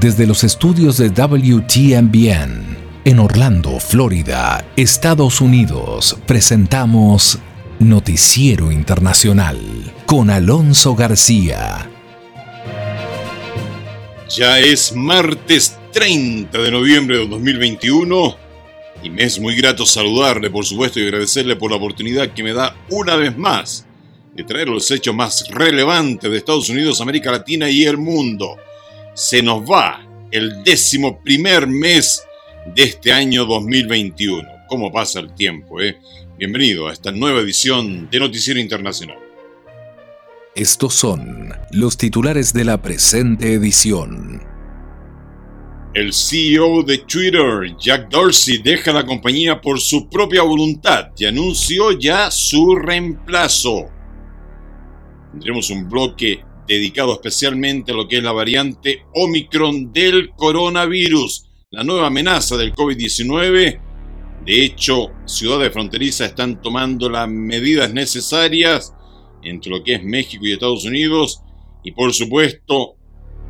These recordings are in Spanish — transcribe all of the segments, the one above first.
desde los estudios de WTMBN en Orlando, Florida, Estados Unidos, presentamos Noticiero Internacional con Alonso García. Ya es martes 30 de noviembre de 2021 y me es muy grato saludarle, por supuesto, y agradecerle por la oportunidad que me da una vez más de traer los hechos más relevantes de Estados Unidos, América Latina y el mundo. Se nos va el décimo primer mes de este año 2021. ¿Cómo pasa el tiempo, eh? Bienvenido a esta nueva edición de Noticiero Internacional. Estos son los titulares de la presente edición. El CEO de Twitter, Jack Dorsey, deja la compañía por su propia voluntad y anunció ya su reemplazo. Tendremos un bloque dedicado especialmente a lo que es la variante Omicron del coronavirus, la nueva amenaza del COVID-19. De hecho, ciudades fronterizas están tomando las medidas necesarias entre lo que es México y Estados Unidos y por supuesto,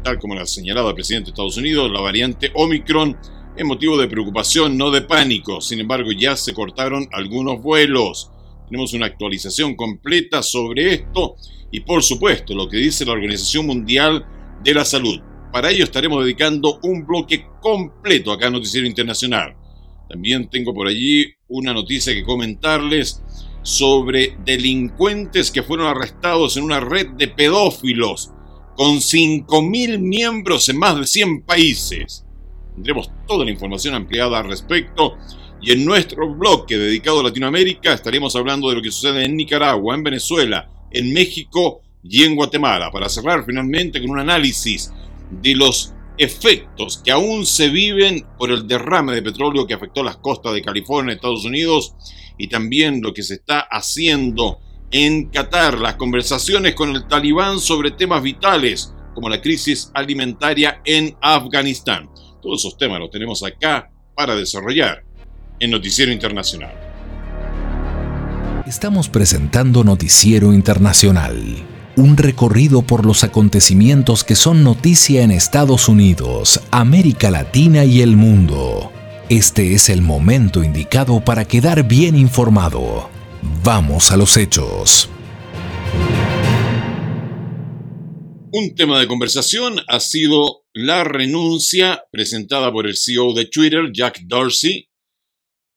tal como lo ha señalado el presidente de Estados Unidos, la variante Omicron es motivo de preocupación, no de pánico. Sin embargo, ya se cortaron algunos vuelos. Tenemos una actualización completa sobre esto y por supuesto lo que dice la Organización Mundial de la Salud. Para ello estaremos dedicando un bloque completo acá en Noticiero Internacional. También tengo por allí una noticia que comentarles sobre delincuentes que fueron arrestados en una red de pedófilos con 5.000 miembros en más de 100 países. Tendremos toda la información ampliada al respecto y en nuestro bloque dedicado a Latinoamérica estaremos hablando de lo que sucede en Nicaragua, en Venezuela, en México y en Guatemala, para cerrar finalmente con un análisis de los efectos que aún se viven por el derrame de petróleo que afectó las costas de California, Estados Unidos, y también lo que se está haciendo en Qatar, las conversaciones con el talibán sobre temas vitales como la crisis alimentaria en Afganistán. Todos esos temas los tenemos acá para desarrollar en Noticiero Internacional. Estamos presentando Noticiero Internacional, un recorrido por los acontecimientos que son noticia en Estados Unidos, América Latina y el mundo. Este es el momento indicado para quedar bien informado. Vamos a los hechos. Un tema de conversación ha sido la renuncia presentada por el CEO de Twitter, Jack Dorsey,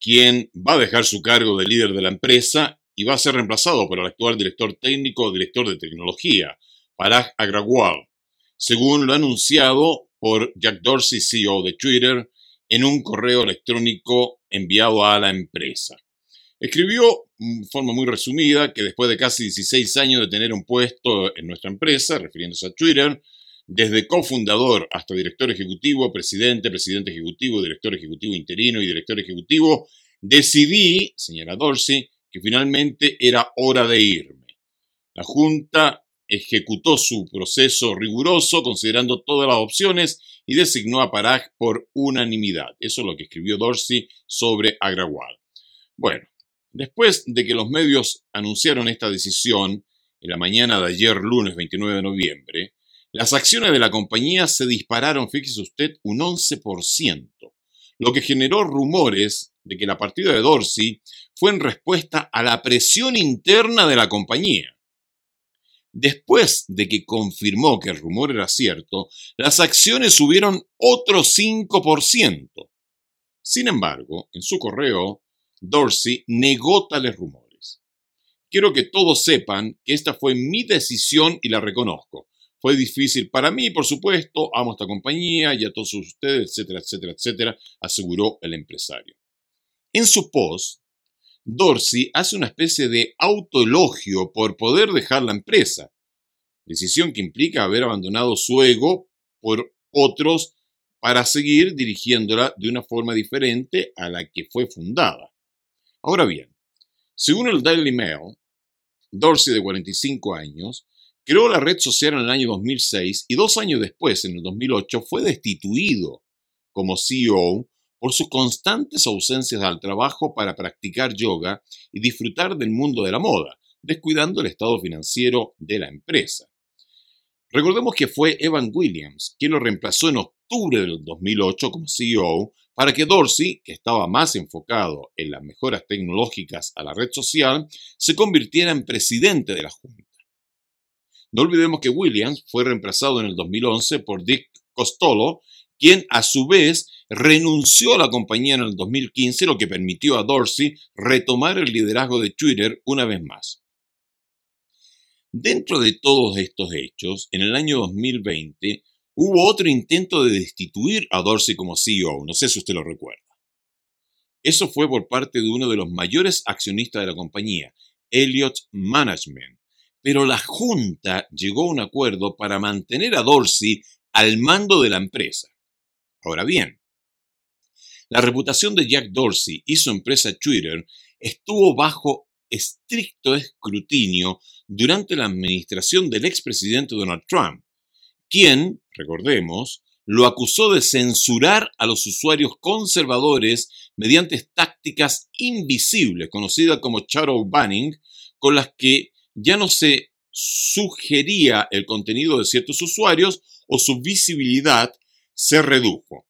quien va a dejar su cargo de líder de la empresa y va a ser reemplazado por el actual director técnico o director de tecnología, Parag Agrawal, según lo anunciado por Jack Dorsey, CEO de Twitter, en un correo electrónico enviado a la empresa. Escribió de forma muy resumida que después de casi 16 años de tener un puesto en nuestra empresa, refiriéndose a Twitter, desde cofundador hasta director ejecutivo, presidente, presidente ejecutivo, director ejecutivo interino y director ejecutivo, decidí, señora Dorsey, que finalmente era hora de irme. La Junta ejecutó su proceso riguroso considerando todas las opciones y designó a Parag por unanimidad. Eso es lo que escribió Dorsey sobre Agrawal. Bueno, después de que los medios anunciaron esta decisión en la mañana de ayer, lunes 29 de noviembre, las acciones de la compañía se dispararon, fíjese usted, un 11%, lo que generó rumores de que la partida de Dorsey fue en respuesta a la presión interna de la compañía. Después de que confirmó que el rumor era cierto, las acciones subieron otro 5%. Sin embargo, en su correo, Dorsey negó tales rumores. Quiero que todos sepan que esta fue mi decisión y la reconozco. Fue difícil para mí, por supuesto, amo esta compañía y a todos ustedes, etcétera, etcétera, etcétera, aseguró el empresario. En su post, Dorsey hace una especie de autoelogio por poder dejar la empresa, decisión que implica haber abandonado su ego por otros para seguir dirigiéndola de una forma diferente a la que fue fundada. Ahora bien, según el Daily Mail, Dorsey, de 45 años, creó la red social en el año 2006 y dos años después, en el 2008, fue destituido como CEO por sus constantes ausencias al trabajo para practicar yoga y disfrutar del mundo de la moda, descuidando el estado financiero de la empresa. Recordemos que fue Evan Williams quien lo reemplazó en octubre del 2008 como CEO para que Dorsey, que estaba más enfocado en las mejoras tecnológicas a la red social, se convirtiera en presidente de la Junta. No olvidemos que Williams fue reemplazado en el 2011 por Dick Costolo, quien a su vez renunció a la compañía en el 2015, lo que permitió a Dorsey retomar el liderazgo de Twitter una vez más. Dentro de todos estos hechos, en el año 2020 hubo otro intento de destituir a Dorsey como CEO, no sé si usted lo recuerda. Eso fue por parte de uno de los mayores accionistas de la compañía, Elliott Management, pero la Junta llegó a un acuerdo para mantener a Dorsey al mando de la empresa. Ahora bien, la reputación de Jack Dorsey y su empresa Twitter estuvo bajo estricto escrutinio durante la administración del expresidente Donald Trump, quien, recordemos, lo acusó de censurar a los usuarios conservadores mediante tácticas invisibles, conocidas como shadow banning, con las que ya no se sugería el contenido de ciertos usuarios o su visibilidad se redujo.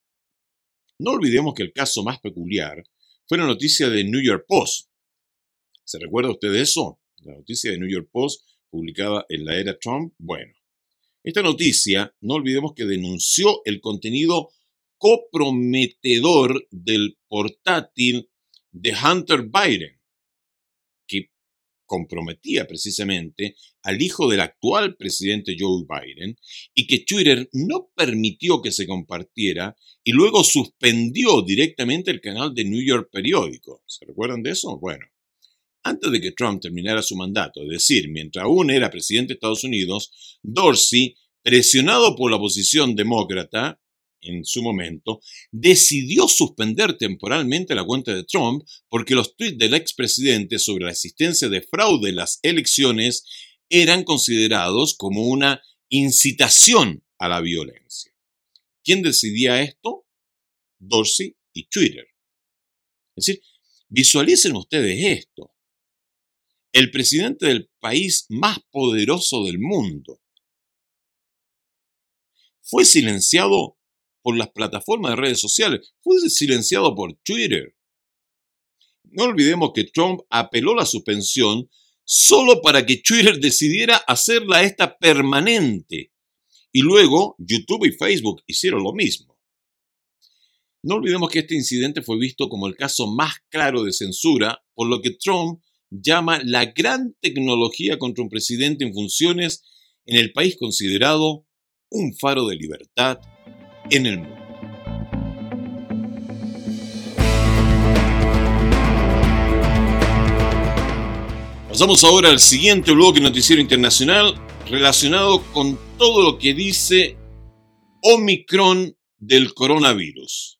No olvidemos que el caso más peculiar fue la noticia de New York Post. ¿Se recuerda usted de eso? La noticia de New York Post publicada en la era Trump. Bueno, esta noticia, no olvidemos que denunció el contenido comprometedor del portátil de Hunter Biden, comprometía precisamente al hijo del actual presidente Joe Biden y que Twitter no permitió que se compartiera y luego suspendió directamente el canal de New York Periódico. ¿Se recuerdan de eso? Bueno, antes de que Trump terminara su mandato, es decir, mientras aún era presidente de Estados Unidos, Dorsey, presionado por la oposición demócrata, en su momento, decidió suspender temporalmente la cuenta de Trump porque los tweets del expresidente sobre la existencia de fraude en las elecciones eran considerados como una incitación a la violencia. ¿Quién decidía esto? Dorsey y Twitter. Es decir, visualicen ustedes esto. El presidente del país más poderoso del mundo fue silenciado por las plataformas de redes sociales, fue silenciado por Twitter. No olvidemos que Trump apeló la suspensión solo para que Twitter decidiera hacerla esta permanente. Y luego YouTube y Facebook hicieron lo mismo. No olvidemos que este incidente fue visto como el caso más claro de censura, por lo que Trump llama la gran tecnología contra un presidente en funciones en el país considerado un faro de libertad en el mundo. Pasamos ahora al siguiente bloque noticiero internacional relacionado con todo lo que dice Omicron del coronavirus.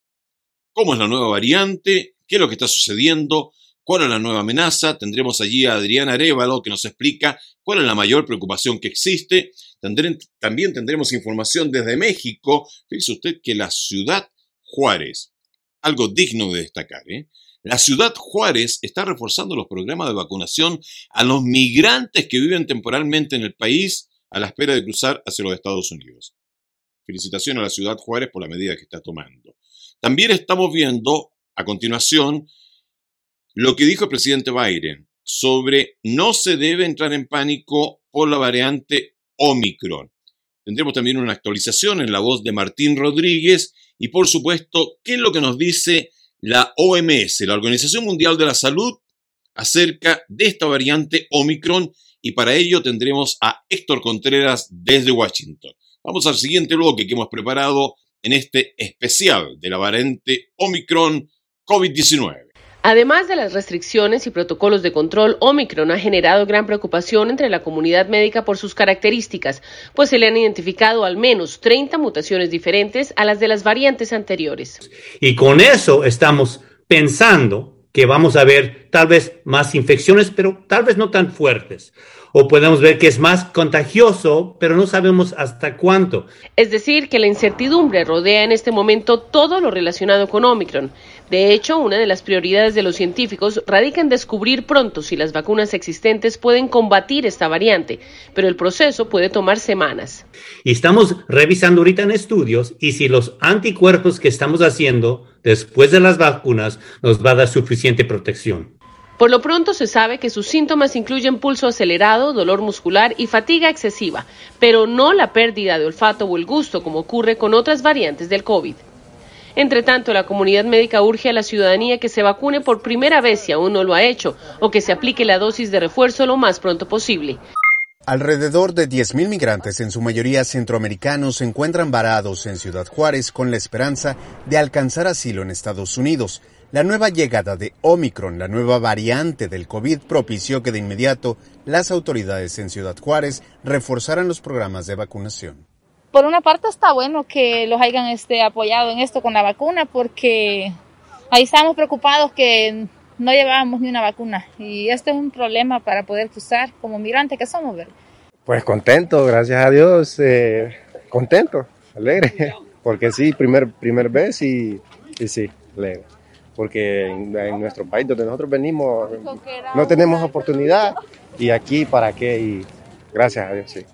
¿Cómo es la nueva variante? ¿Qué es lo que está sucediendo? ¿Cuál es la nueva amenaza? Tendremos allí a Adriana Arevalo que nos explica cuál es la mayor preocupación que existe. También tendremos información desde México. Fíjese usted que la ciudad Juárez, algo digno de destacar, ¿eh? La ciudad Juárez está reforzando los programas de vacunación a los migrantes que viven temporalmente en el país a la espera de cruzar hacia los Estados Unidos. Felicitaciones a la ciudad Juárez por la medida que está tomando. También estamos viendo a continuación lo que dijo el presidente Biden sobre no se debe entrar en pánico por la variante Omicron. Tendremos también una actualización en la voz de Martín Rodríguez y por supuesto, ¿qué es lo que nos dice la OMS, la Organización Mundial de la Salud, acerca de esta variante Omicron? Y para ello tendremos a Héctor Contreras desde Washington. Vamos al siguiente bloque que hemos preparado en este especial de la variante Omicron COVID-19. Además de las restricciones y protocolos de control, Omicron ha generado gran preocupación entre la comunidad médica por sus características, pues se le han identificado al menos 30 mutaciones diferentes a las de las variantes anteriores. Y con eso estamos pensando que vamos a ver tal vez más infecciones, pero tal vez no tan fuertes o podemos ver que es más contagioso, pero no sabemos hasta cuánto. Es decir, que la incertidumbre rodea en este momento todo lo relacionado con Omicron. De hecho, una de las prioridades de los científicos radica en descubrir pronto si las vacunas existentes pueden combatir esta variante, pero el proceso puede tomar semanas. Y estamos revisando ahorita en estudios y si los anticuerpos que estamos haciendo después de las vacunas nos va a dar suficiente protección. Por lo pronto se sabe que sus síntomas incluyen pulso acelerado, dolor muscular y fatiga excesiva, pero no la pérdida de olfato o el gusto como ocurre con otras variantes del COVID. Entre tanto, la comunidad médica urge a la ciudadanía que se vacune por primera vez si aún no lo ha hecho o que se aplique la dosis de refuerzo lo más pronto posible. Alrededor de 10.000 migrantes, en su mayoría centroamericanos, se encuentran varados en Ciudad Juárez con la esperanza de alcanzar asilo en Estados Unidos. La nueva llegada de Omicron, la nueva variante del COVID, propició que de inmediato las autoridades en Ciudad Juárez reforzaran los programas de vacunación. Por una parte está bueno que los hayan este, apoyado en esto con la vacuna porque ahí estamos preocupados que no llevábamos ni una vacuna y esto es un problema para poder cruzar como migrantes que somos, ¿verdad? Pues contento, gracias a Dios, eh, contento, alegre, porque sí, primer, vez y, sí, alegre porque en, nuestro país donde nosotros venimos no tenemos oportunidad y aquí para qué y gracias a Dios sí,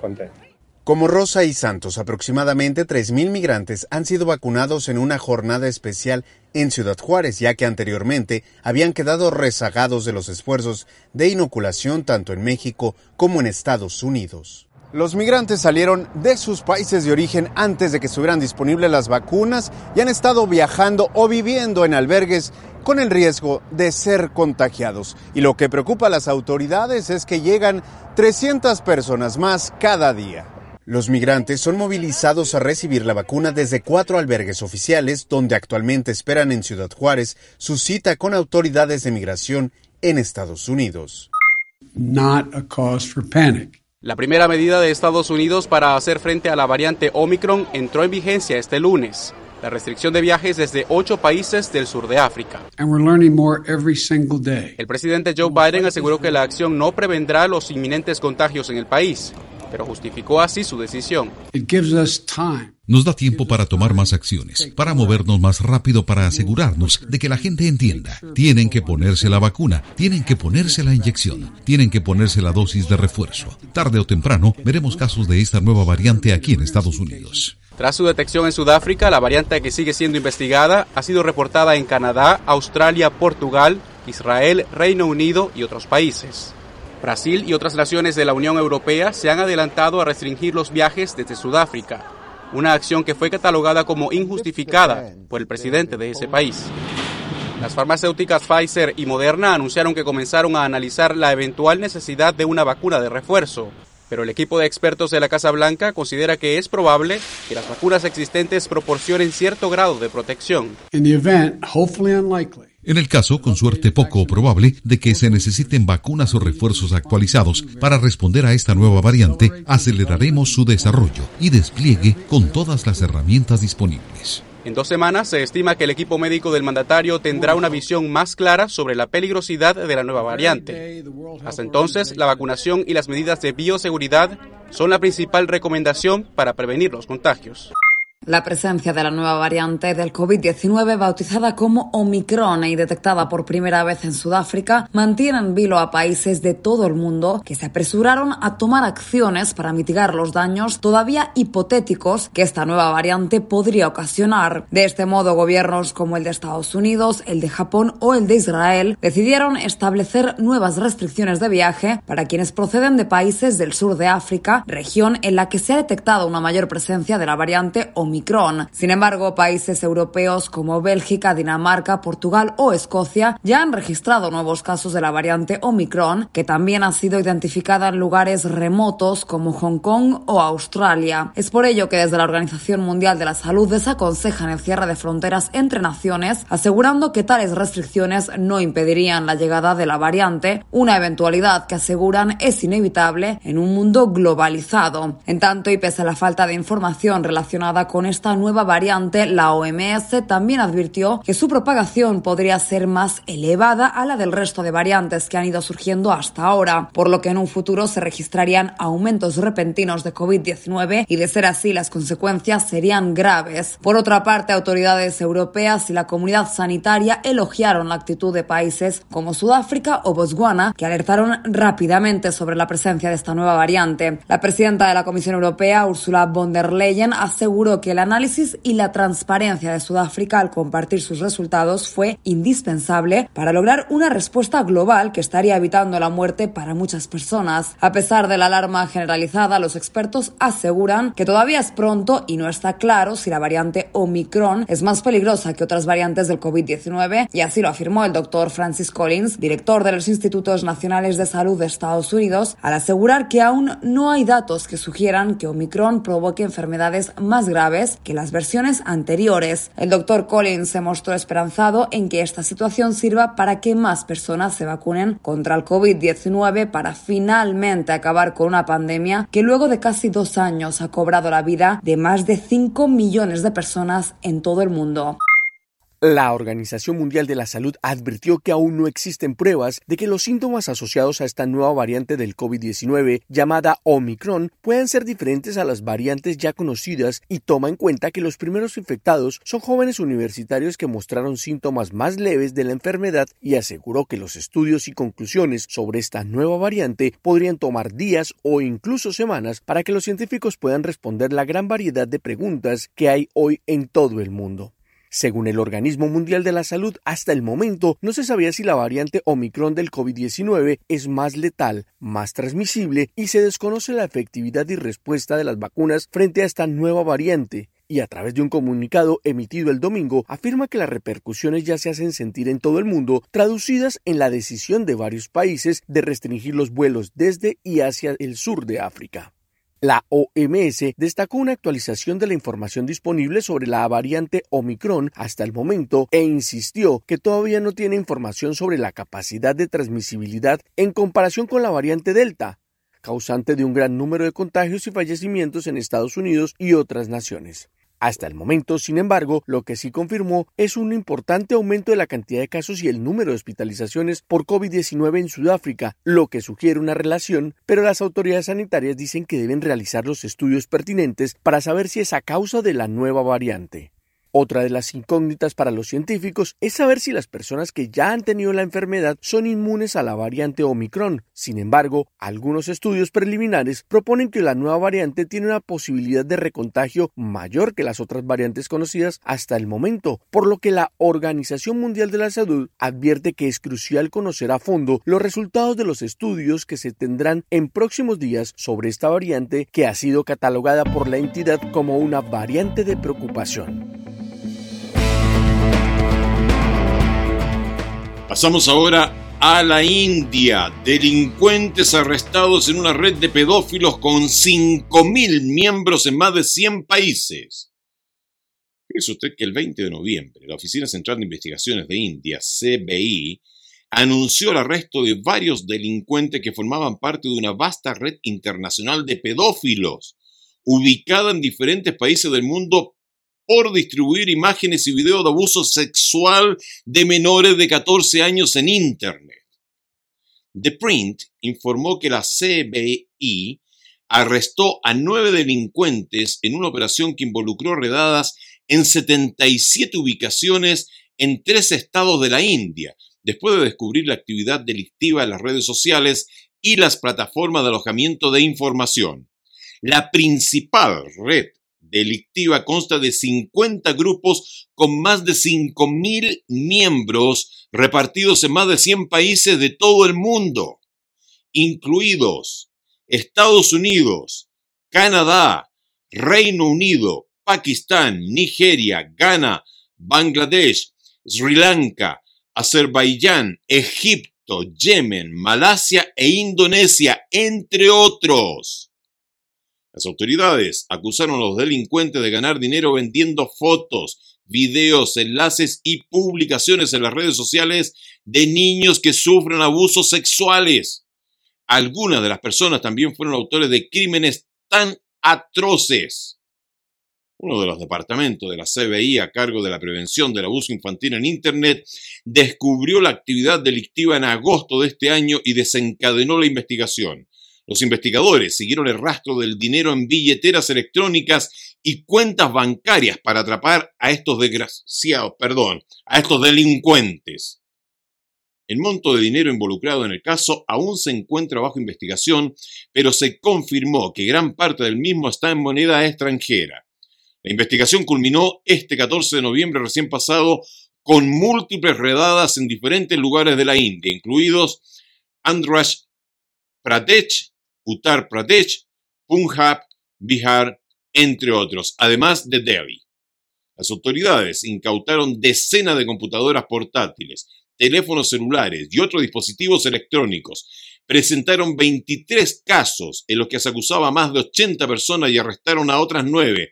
contento. Como Rosa y Santos, aproximadamente 3.000 migrantes han sido vacunados en una jornada especial en Ciudad Juárez, ya que anteriormente habían quedado rezagados de los esfuerzos de inoculación tanto en México como en Estados Unidos. Los migrantes salieron de sus países de origen antes de que estuvieran disponibles las vacunas y han estado viajando o viviendo en albergues con el riesgo de ser contagiados. Y lo que preocupa a las autoridades es que llegan 300 personas más cada día. Los migrantes son movilizados a recibir la vacuna desde cuatro albergues oficiales donde actualmente esperan en Ciudad Juárez su cita con autoridades de migración en Estados Unidos. Not a cause for panic. La primera medida de Estados Unidos para hacer frente a la variante Omicron entró en vigencia este lunes. La restricción de viajes desde ocho países del sur de África. El presidente Joe Biden aseguró que la acción no prevendrá los inminentes contagios en el país pero justificó así su decisión. Nos da tiempo para tomar más acciones, para movernos más rápido para asegurarnos de que la gente entienda. Tienen que ponerse la vacuna, tienen que ponerse la inyección, tienen que ponerse la dosis de refuerzo. Tarde o temprano veremos casos de esta nueva variante aquí en Estados Unidos. Tras su detección en Sudáfrica, la variante que sigue siendo investigada ha sido reportada en Canadá, Australia, Portugal, Israel, Reino Unido y otros países. Brasil y otras naciones de la Unión Europea se han adelantado a restringir los viajes desde Sudáfrica, una acción que fue catalogada como injustificada por el presidente de ese país. Las farmacéuticas Pfizer y Moderna anunciaron que comenzaron a analizar la eventual necesidad de una vacuna de refuerzo, pero el equipo de expertos de la Casa Blanca considera que es probable que las vacunas existentes proporcionen cierto grado de protección. En el caso, con suerte poco probable, de que se necesiten vacunas o refuerzos actualizados para responder a esta nueva variante, aceleraremos su desarrollo y despliegue con todas las herramientas disponibles. En dos semanas se estima que el equipo médico del mandatario tendrá una visión más clara sobre la peligrosidad de la nueva variante. Hasta entonces, la vacunación y las medidas de bioseguridad son la principal recomendación para prevenir los contagios. La presencia de la nueva variante del COVID-19 bautizada como Omicron y detectada por primera vez en Sudáfrica mantiene en vilo a países de todo el mundo que se apresuraron a tomar acciones para mitigar los daños todavía hipotéticos que esta nueva variante podría ocasionar. De este modo, gobiernos como el de Estados Unidos, el de Japón o el de Israel decidieron establecer nuevas restricciones de viaje para quienes proceden de países del sur de África, región en la que se ha detectado una mayor presencia de la variante Omicron sin embargo, países europeos como Bélgica, Dinamarca, Portugal o Escocia ya han registrado nuevos casos de la variante Omicron, que también ha sido identificada en lugares remotos como Hong Kong o Australia. Es por ello que desde la Organización Mundial de la Salud desaconsejan el cierre de fronteras entre naciones, asegurando que tales restricciones no impedirían la llegada de la variante, una eventualidad que aseguran es inevitable en un mundo globalizado. En tanto, y pese a la falta de información relacionada con con esta nueva variante, la OMS también advirtió que su propagación podría ser más elevada a la del resto de variantes que han ido surgiendo hasta ahora, por lo que en un futuro se registrarían aumentos repentinos de COVID-19 y de ser así las consecuencias serían graves. Por otra parte, autoridades europeas y la comunidad sanitaria elogiaron la actitud de países como Sudáfrica o Botswana, que alertaron rápidamente sobre la presencia de esta nueva variante. La presidenta de la Comisión Europea, Ursula von der Leyen, aseguró que el análisis y la transparencia de Sudáfrica al compartir sus resultados fue indispensable para lograr una respuesta global que estaría evitando la muerte para muchas personas. A pesar de la alarma generalizada, los expertos aseguran que todavía es pronto y no está claro si la variante Omicron es más peligrosa que otras variantes del COVID-19 y así lo afirmó el doctor Francis Collins, director de los Institutos Nacionales de Salud de Estados Unidos, al asegurar que aún no hay datos que sugieran que Omicron provoque enfermedades más graves que las versiones anteriores. El doctor Collins se mostró esperanzado en que esta situación sirva para que más personas se vacunen contra el COVID-19 para finalmente acabar con una pandemia que luego de casi dos años ha cobrado la vida de más de 5 millones de personas en todo el mundo. La Organización Mundial de la Salud advirtió que aún no existen pruebas de que los síntomas asociados a esta nueva variante del COVID-19 llamada Omicron puedan ser diferentes a las variantes ya conocidas y toma en cuenta que los primeros infectados son jóvenes universitarios que mostraron síntomas más leves de la enfermedad y aseguró que los estudios y conclusiones sobre esta nueva variante podrían tomar días o incluso semanas para que los científicos puedan responder la gran variedad de preguntas que hay hoy en todo el mundo. Según el Organismo Mundial de la Salud, hasta el momento no se sabía si la variante Omicron del COVID-19 es más letal, más transmisible y se desconoce la efectividad y respuesta de las vacunas frente a esta nueva variante y a través de un comunicado emitido el domingo afirma que las repercusiones ya se hacen sentir en todo el mundo, traducidas en la decisión de varios países de restringir los vuelos desde y hacia el sur de África. La OMS destacó una actualización de la información disponible sobre la variante Omicron hasta el momento e insistió que todavía no tiene información sobre la capacidad de transmisibilidad en comparación con la variante Delta, causante de un gran número de contagios y fallecimientos en Estados Unidos y otras naciones. Hasta el momento, sin embargo, lo que sí confirmó es un importante aumento de la cantidad de casos y el número de hospitalizaciones por COVID-19 en Sudáfrica, lo que sugiere una relación, pero las autoridades sanitarias dicen que deben realizar los estudios pertinentes para saber si es a causa de la nueva variante. Otra de las incógnitas para los científicos es saber si las personas que ya han tenido la enfermedad son inmunes a la variante Omicron. Sin embargo, algunos estudios preliminares proponen que la nueva variante tiene una posibilidad de recontagio mayor que las otras variantes conocidas hasta el momento, por lo que la Organización Mundial de la Salud advierte que es crucial conocer a fondo los resultados de los estudios que se tendrán en próximos días sobre esta variante que ha sido catalogada por la entidad como una variante de preocupación. Pasamos ahora a la India. Delincuentes arrestados en una red de pedófilos con 5.000 miembros en más de 100 países. Fíjese usted que el 20 de noviembre la Oficina Central de Investigaciones de India, CBI, anunció el arresto de varios delincuentes que formaban parte de una vasta red internacional de pedófilos, ubicada en diferentes países del mundo por distribuir imágenes y videos de abuso sexual de menores de 14 años en Internet. The Print informó que la CBI arrestó a nueve delincuentes en una operación que involucró redadas en 77 ubicaciones en tres estados de la India, después de descubrir la actividad delictiva en las redes sociales y las plataformas de alojamiento de información. La principal red delictiva consta de 50 grupos con más de 5.000 miembros repartidos en más de 100 países de todo el mundo, incluidos Estados Unidos, Canadá, Reino Unido, Pakistán, Nigeria, Ghana, Bangladesh, Sri Lanka, Azerbaiyán, Egipto, Yemen, Malasia e Indonesia, entre otros. Las autoridades acusaron a los delincuentes de ganar dinero vendiendo fotos, videos, enlaces y publicaciones en las redes sociales de niños que sufren abusos sexuales. Algunas de las personas también fueron autores de crímenes tan atroces uno de los departamentos de la CBI a cargo de la prevención del abuso infantil en Internet, descubrió la actividad delictiva en agosto de este año y desencadenó la investigación. Los investigadores siguieron el rastro del dinero en billeteras electrónicas y cuentas bancarias para atrapar a estos desgraciados, perdón, a estos delincuentes. El monto de dinero involucrado en el caso aún se encuentra bajo investigación, pero se confirmó que gran parte del mismo está en moneda extranjera. La investigación culminó este 14 de noviembre recién pasado con múltiples redadas en diferentes lugares de la India, incluidos Andhra Pradesh, Uttar Pradesh, Punjab, Bihar, entre otros, además de Delhi. Las autoridades incautaron decenas de computadoras portátiles, teléfonos celulares y otros dispositivos electrónicos. Presentaron 23 casos en los que se acusaba a más de 80 personas y arrestaron a otras 9,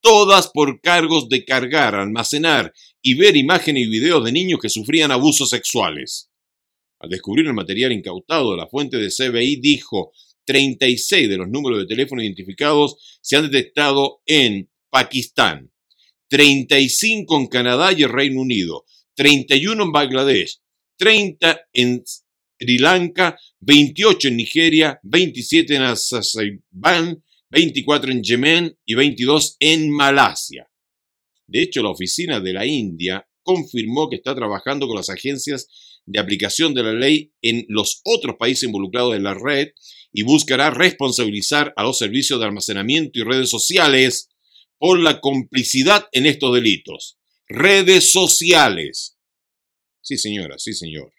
todas por cargos de cargar, almacenar y ver imágenes y videos de niños que sufrían abusos sexuales. Al descubrir el material incautado, la fuente de CBI dijo 36 de los números de teléfono identificados se han detectado en Pakistán, 35 en Canadá y el Reino Unido, 31 en Bangladesh, 30 en Sri Lanka, 28 en Nigeria, 27 en Azerbaiyán, 24 en Yemen y 22 en Malasia. De hecho, la oficina de la India confirmó que está trabajando con las agencias de aplicación de la ley en los otros países involucrados en la red y buscará responsabilizar a los servicios de almacenamiento y redes sociales por la complicidad en estos delitos redes sociales. Sí, señora, sí, señor.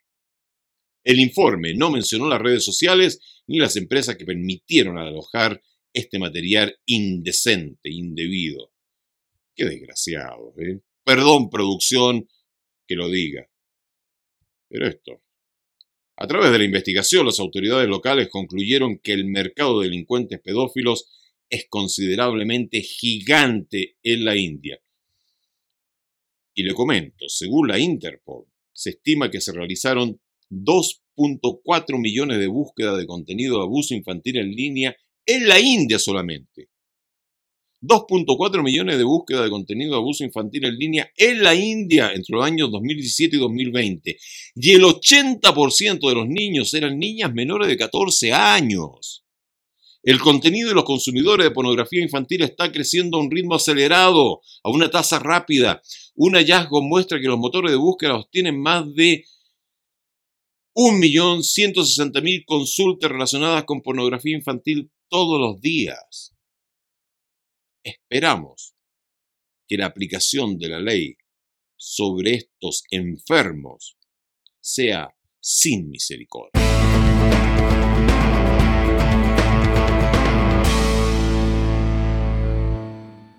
El informe no mencionó las redes sociales ni las empresas que permitieron alojar este material indecente, indebido. Qué desgraciado, ¿eh? Perdón, producción, que lo diga. Pero esto. A través de la investigación, las autoridades locales concluyeron que el mercado de delincuentes pedófilos es considerablemente gigante en la India y le comento, según la Interpol, se estima que se realizaron 2.4 millones de búsquedas de contenido de abuso infantil en línea en la India solamente. 2.4 millones de búsquedas de contenido de abuso infantil en línea en la India entre los años 2017 y 2020. Y el 80% de los niños eran niñas menores de 14 años. El contenido de los consumidores de pornografía infantil está creciendo a un ritmo acelerado, a una tasa rápida. Un hallazgo muestra que los motores de búsqueda obtienen más de 1.160.000 consultas relacionadas con pornografía infantil todos los días. Esperamos que la aplicación de la ley sobre estos enfermos sea sin misericordia.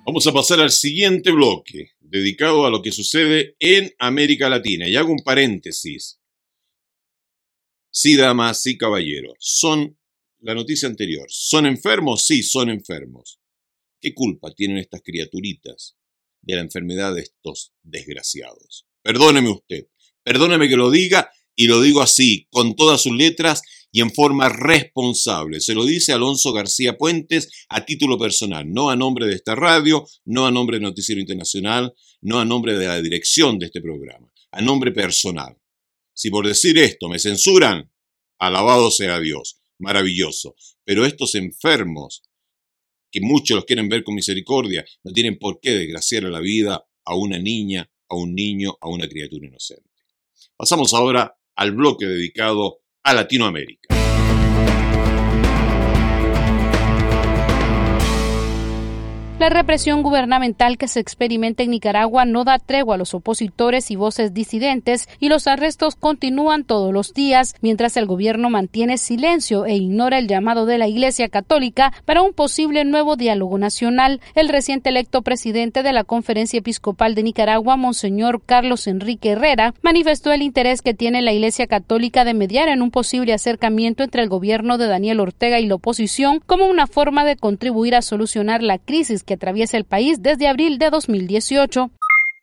Vamos a pasar al siguiente bloque, dedicado a lo que sucede en América Latina. Y hago un paréntesis. Sí, damas, sí, caballeros. Son, la noticia anterior, ¿son enfermos? Sí, son enfermos. ¿Qué culpa tienen estas criaturitas de la enfermedad de estos desgraciados? Perdóneme usted, perdóneme que lo diga y lo digo así, con todas sus letras y en forma responsable. Se lo dice Alonso García Puentes a título personal, no a nombre de esta radio, no a nombre de Noticiero Internacional, no a nombre de la dirección de este programa, a nombre personal. Si por decir esto me censuran, alabado sea Dios, maravilloso. Pero estos enfermos, que muchos los quieren ver con misericordia, no tienen por qué desgraciar la vida a una niña, a un niño, a una criatura inocente. Pasamos ahora al bloque dedicado a Latinoamérica. La represión gubernamental que se experimenta en Nicaragua no da tregua a los opositores y voces disidentes y los arrestos continúan todos los días mientras el gobierno mantiene silencio e ignora el llamado de la Iglesia Católica para un posible nuevo diálogo nacional. El reciente electo presidente de la Conferencia Episcopal de Nicaragua, Monseñor Carlos Enrique Herrera, manifestó el interés que tiene la Iglesia Católica de mediar en un posible acercamiento entre el gobierno de Daniel Ortega y la oposición como una forma de contribuir a solucionar la crisis que atraviesa el país desde abril de 2018.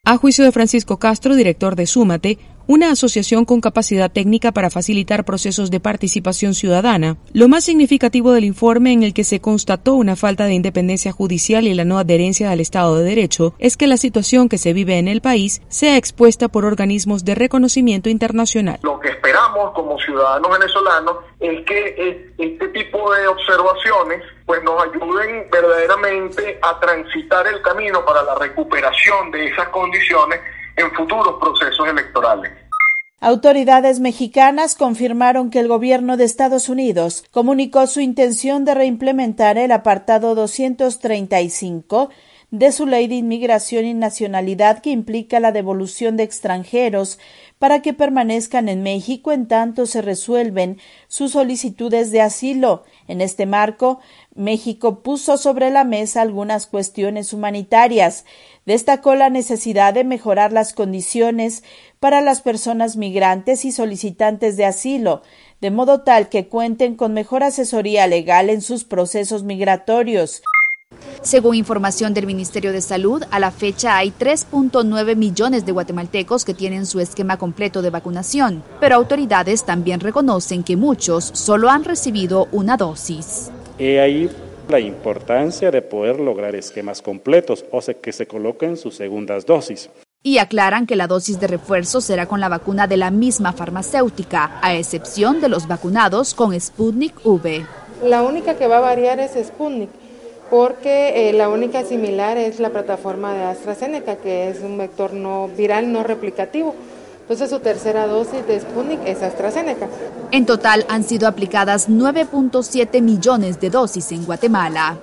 A juicio de Francisco Castro, director de Súmate, una asociación con capacidad técnica para facilitar procesos de participación ciudadana. Lo más significativo del informe en el que se constató una falta de independencia judicial y la no adherencia al Estado de Derecho es que la situación que se vive en el país sea expuesta por organismos de reconocimiento internacional. Lo que esperamos como ciudadanos venezolanos es que este tipo de observaciones pues nos ayuden verdaderamente a transitar el camino para la recuperación de esas condiciones en futuros procesos electorales. Autoridades mexicanas confirmaron que el gobierno de Estados Unidos comunicó su intención de reimplementar el apartado 235 de su ley de inmigración y nacionalidad que implica la devolución de extranjeros para que permanezcan en México en tanto se resuelven sus solicitudes de asilo. En este marco, México puso sobre la mesa algunas cuestiones humanitarias. Destacó la necesidad de mejorar las condiciones para las personas migrantes y solicitantes de asilo, de modo tal que cuenten con mejor asesoría legal en sus procesos migratorios. Según información del Ministerio de Salud, a la fecha hay 3.9 millones de guatemaltecos que tienen su esquema completo de vacunación, pero autoridades también reconocen que muchos solo han recibido una dosis. He ahí la importancia de poder lograr esquemas completos, o sea, que se coloquen sus segundas dosis. Y aclaran que la dosis de refuerzo será con la vacuna de la misma farmacéutica, a excepción de los vacunados con Sputnik V. La única que va a variar es Sputnik porque eh, la única similar es la plataforma de AstraZeneca, que es un vector no viral no replicativo. Entonces su tercera dosis de Sputnik es AstraZeneca. En total han sido aplicadas 9.7 millones de dosis en Guatemala.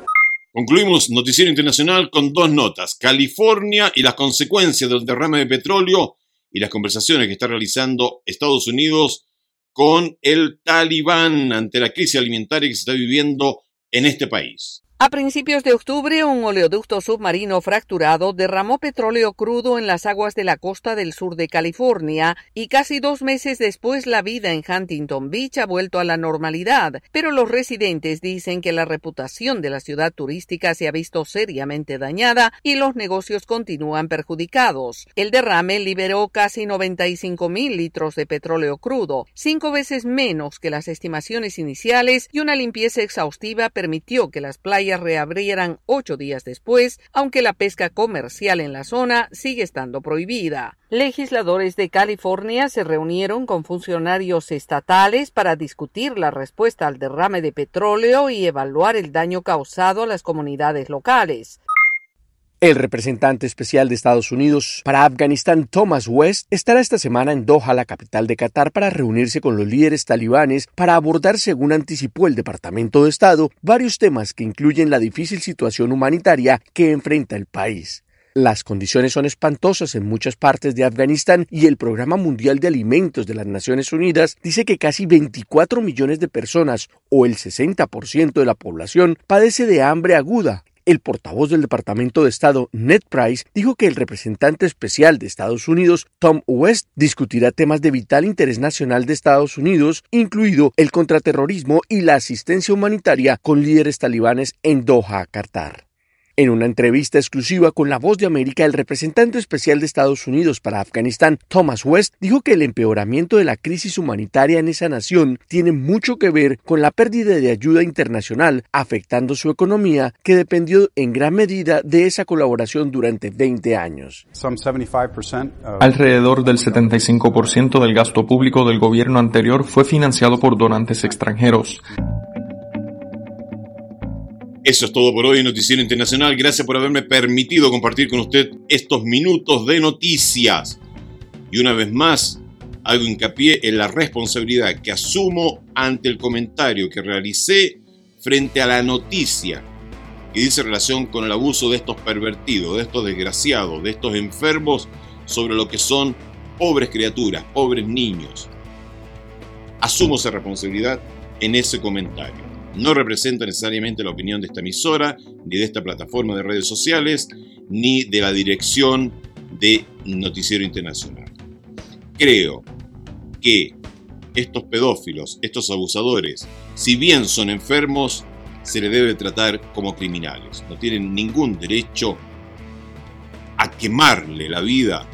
Concluimos Noticiero Internacional con dos notas. California y las consecuencias del derrame de petróleo y las conversaciones que está realizando Estados Unidos con el talibán ante la crisis alimentaria que se está viviendo en este país. A principios de octubre, un oleoducto submarino fracturado derramó petróleo crudo en las aguas de la costa del sur de California y casi dos meses después la vida en Huntington Beach ha vuelto a la normalidad, pero los residentes dicen que la reputación de la ciudad turística se ha visto seriamente dañada y los negocios continúan perjudicados. El derrame liberó casi 95 mil litros de petróleo crudo, cinco veces menos que las estimaciones iniciales y una limpieza exhaustiva permitió que las playas reabrieran ocho días después, aunque la pesca comercial en la zona sigue estando prohibida. Legisladores de California se reunieron con funcionarios estatales para discutir la respuesta al derrame de petróleo y evaluar el daño causado a las comunidades locales. El representante especial de Estados Unidos para Afganistán, Thomas West, estará esta semana en Doha, la capital de Qatar, para reunirse con los líderes talibanes para abordar, según anticipó el Departamento de Estado, varios temas que incluyen la difícil situación humanitaria que enfrenta el país. Las condiciones son espantosas en muchas partes de Afganistán y el Programa Mundial de Alimentos de las Naciones Unidas dice que casi 24 millones de personas, o el 60% de la población, padece de hambre aguda el portavoz del Departamento de Estado, Ned Price, dijo que el representante especial de Estados Unidos, Tom West, discutirá temas de vital interés nacional de Estados Unidos, incluido el contraterrorismo y la asistencia humanitaria con líderes talibanes en Doha, Qatar. En una entrevista exclusiva con La Voz de América, el representante especial de Estados Unidos para Afganistán, Thomas West, dijo que el empeoramiento de la crisis humanitaria en esa nación tiene mucho que ver con la pérdida de ayuda internacional, afectando su economía, que dependió en gran medida de esa colaboración durante 20 años. Alrededor del 75% del gasto público del gobierno anterior fue financiado por donantes extranjeros. Eso es todo por hoy en Noticiero Internacional. Gracias por haberme permitido compartir con usted estos minutos de noticias. Y una vez más, hago hincapié en la responsabilidad que asumo ante el comentario que realicé frente a la noticia que dice relación con el abuso de estos pervertidos, de estos desgraciados, de estos enfermos sobre lo que son pobres criaturas, pobres niños. Asumo esa responsabilidad en ese comentario no representa necesariamente la opinión de esta emisora, ni de esta plataforma de redes sociales, ni de la dirección de Noticiero Internacional. Creo que estos pedófilos, estos abusadores, si bien son enfermos, se les debe tratar como criminales. No tienen ningún derecho a quemarle la vida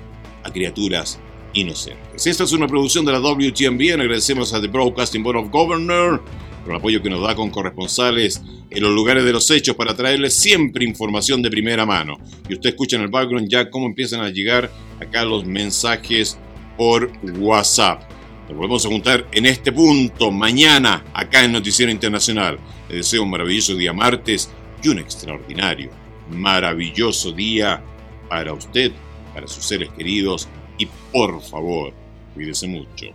a criaturas inocentes. Esta es una producción de la WTMB. Agradecemos a The Broadcasting Board of Governors por el apoyo que nos da con corresponsales en los lugares de los hechos para traerles siempre información de primera mano. Y usted escucha en el background ya cómo empiezan a llegar acá los mensajes por WhatsApp. Nos volvemos a juntar en este punto mañana acá en Noticiero Internacional. Les deseo un maravilloso día martes y un extraordinario, maravilloso día para usted, para sus seres queridos y por favor, cuídese mucho.